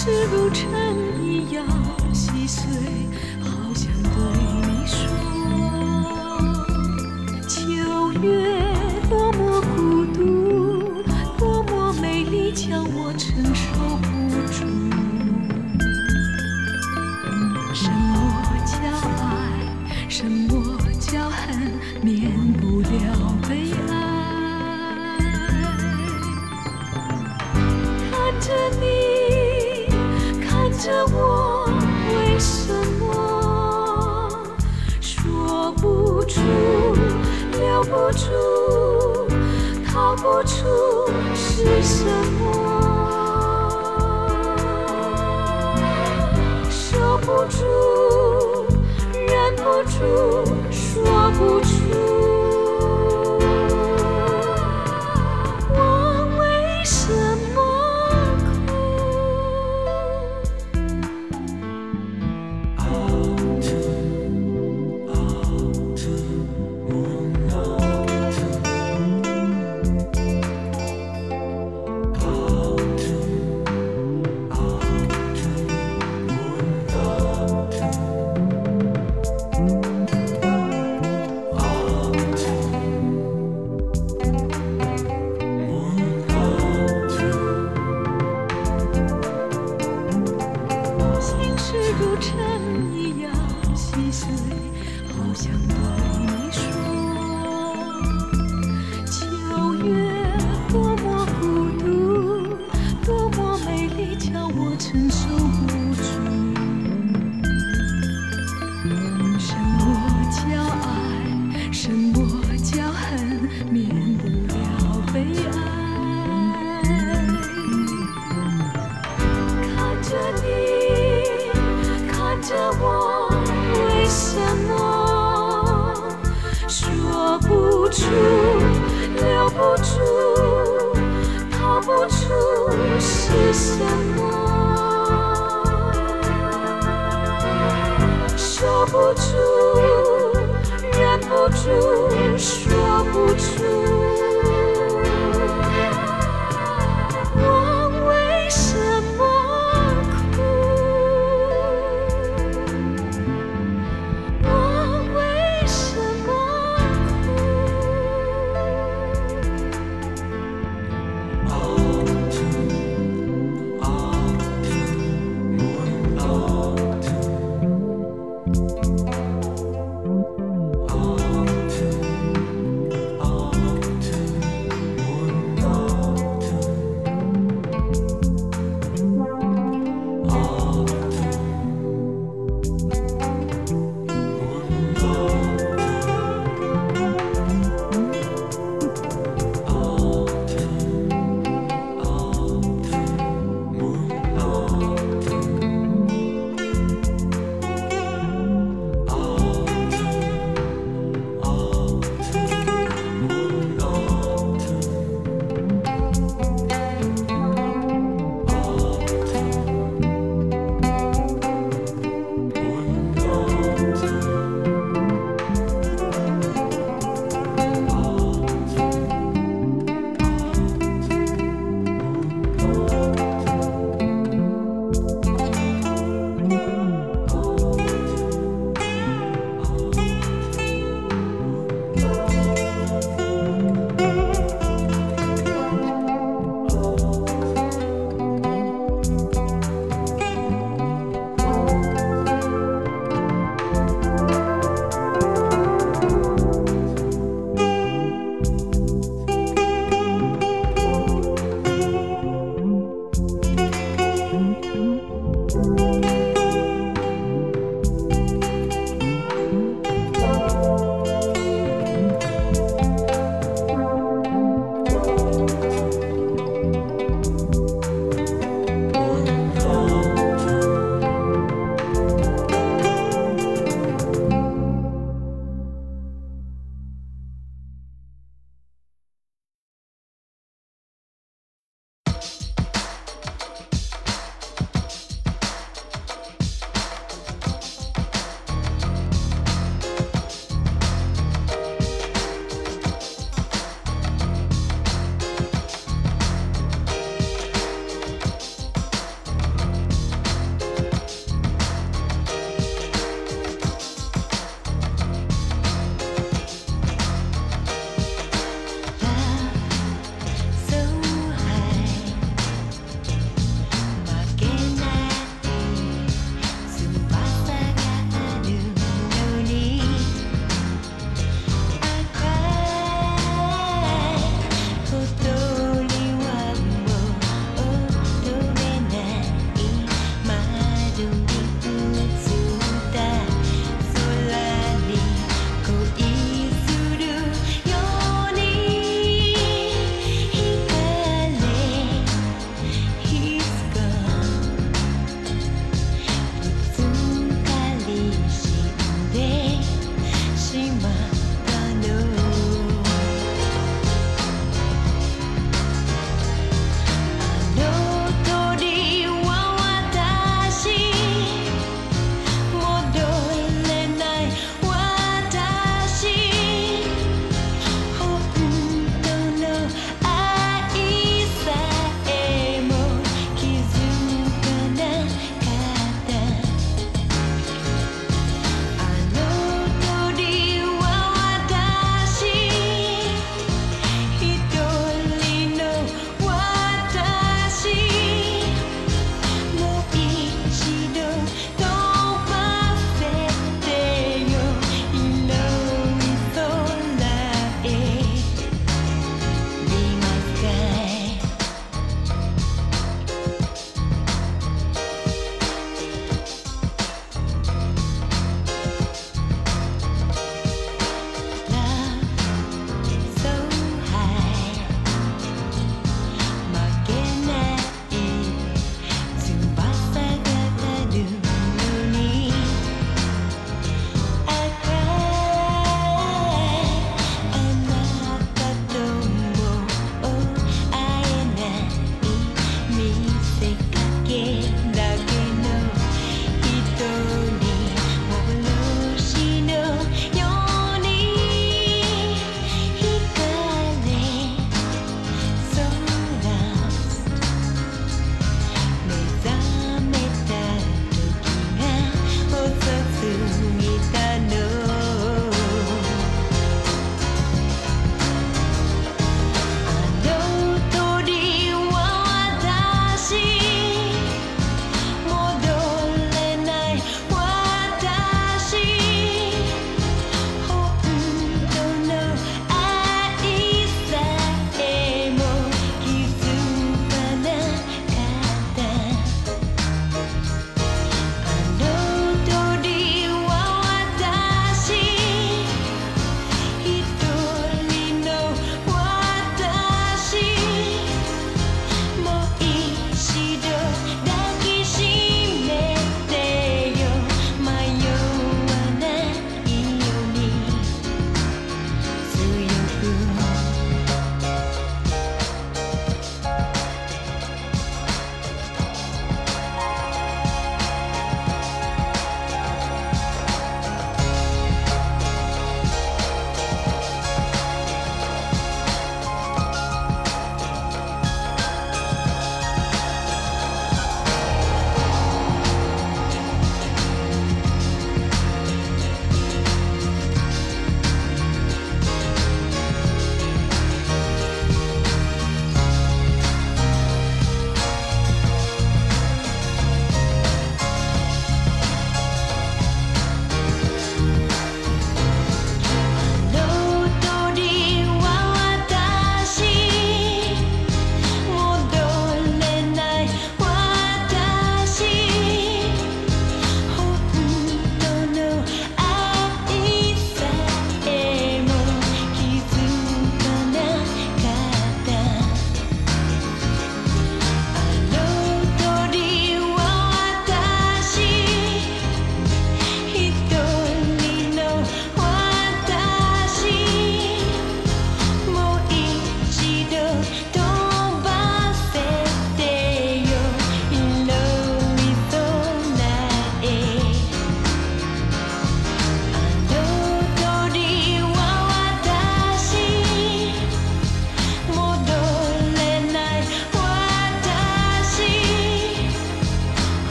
是不诚住，留不住，逃不出是什么？守不住，忍不住，说不出。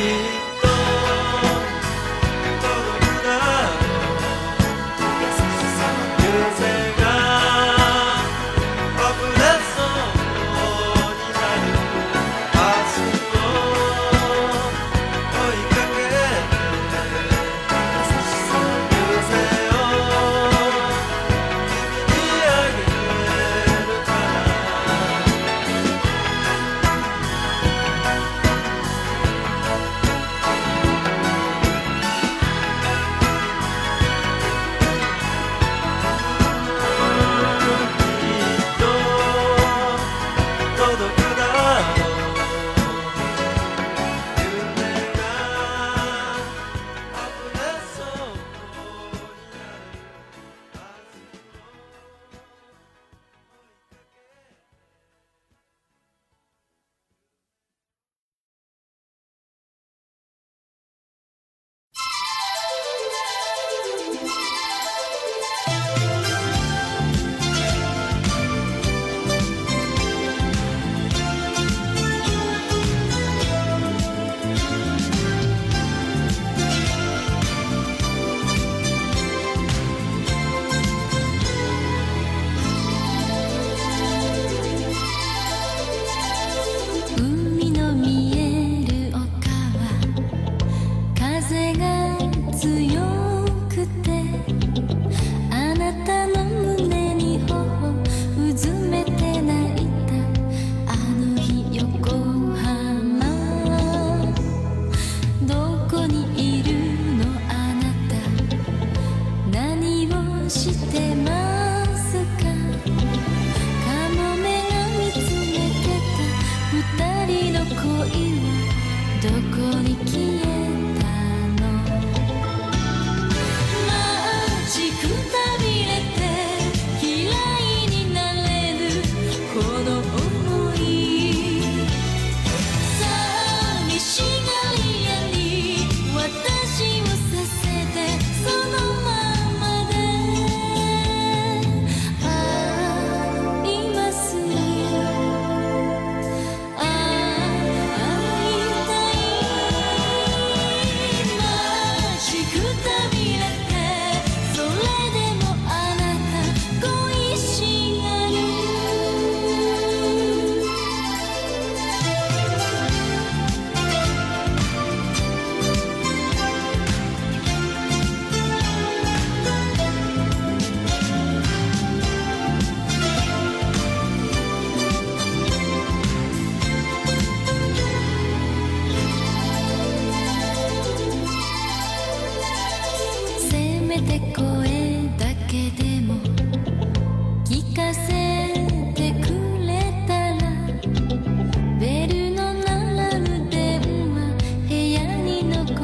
you.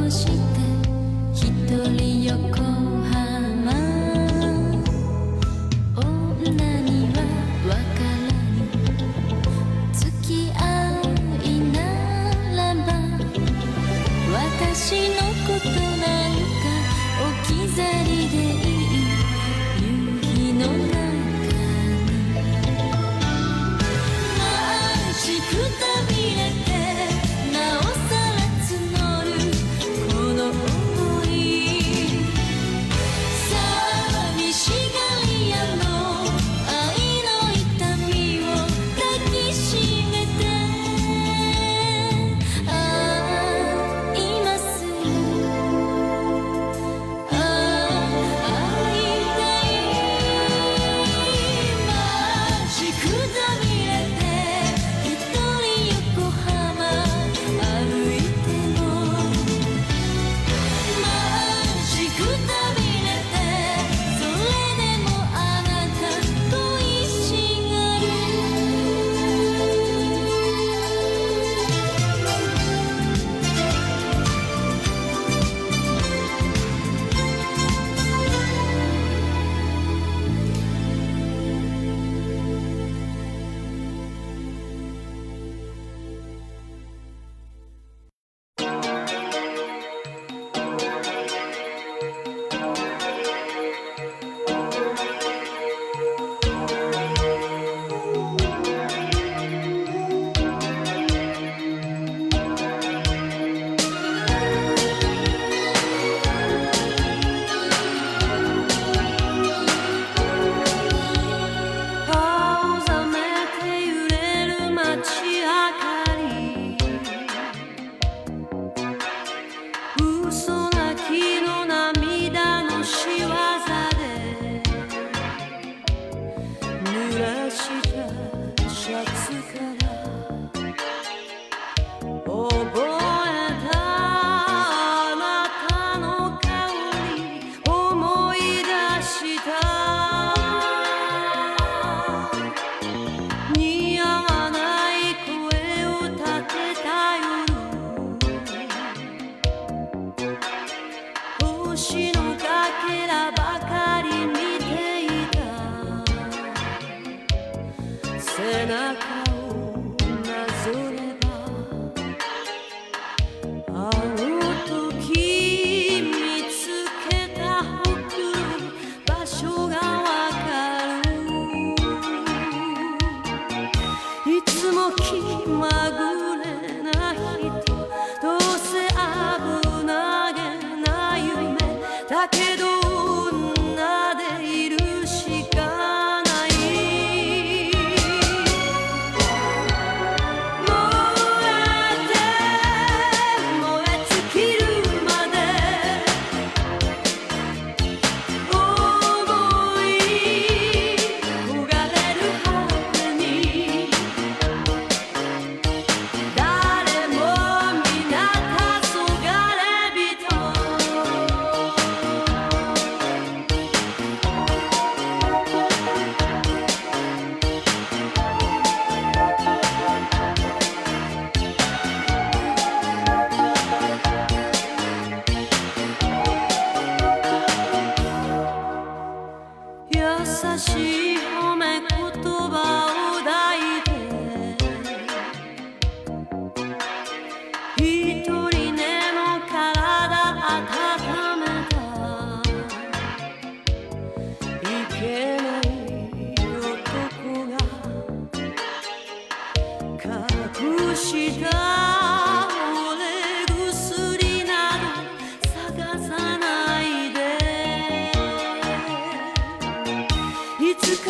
心。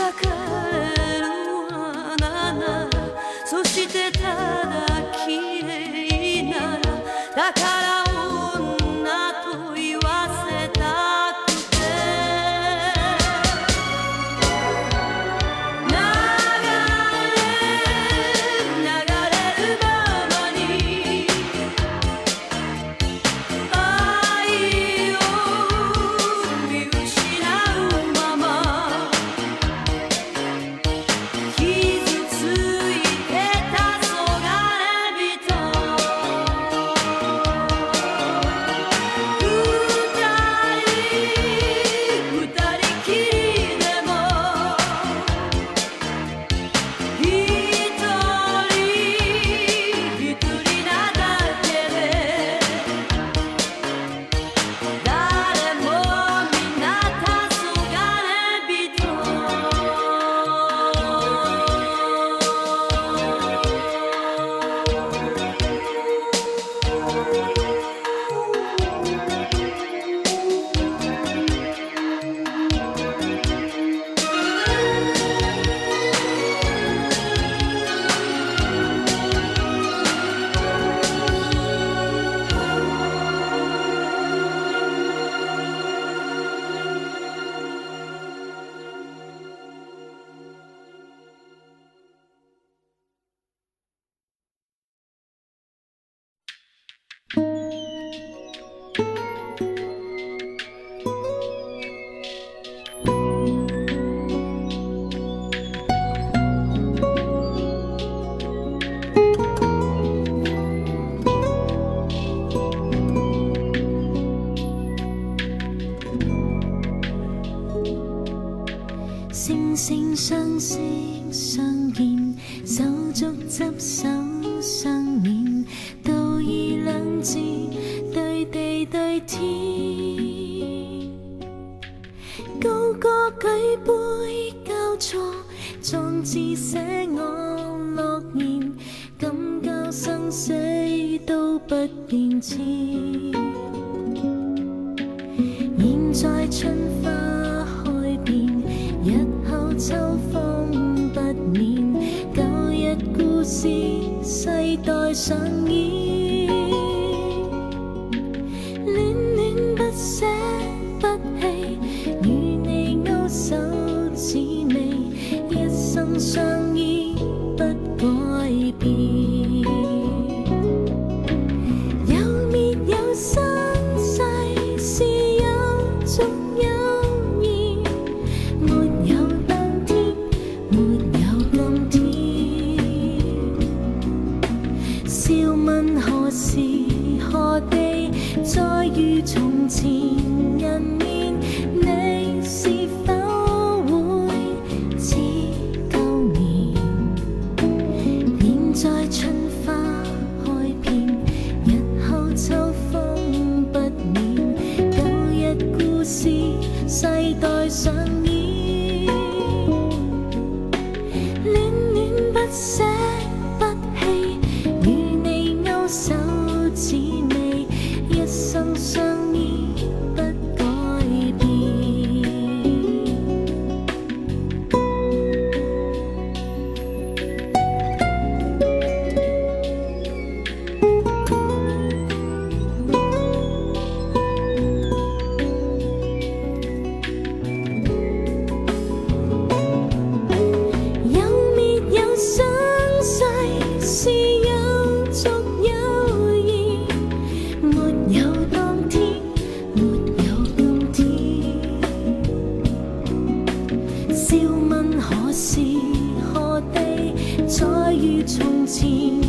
Sucker. 对天，高歌举杯交错，壮志写我诺言，敢交生死都不变迁。现在春花。再遇从前。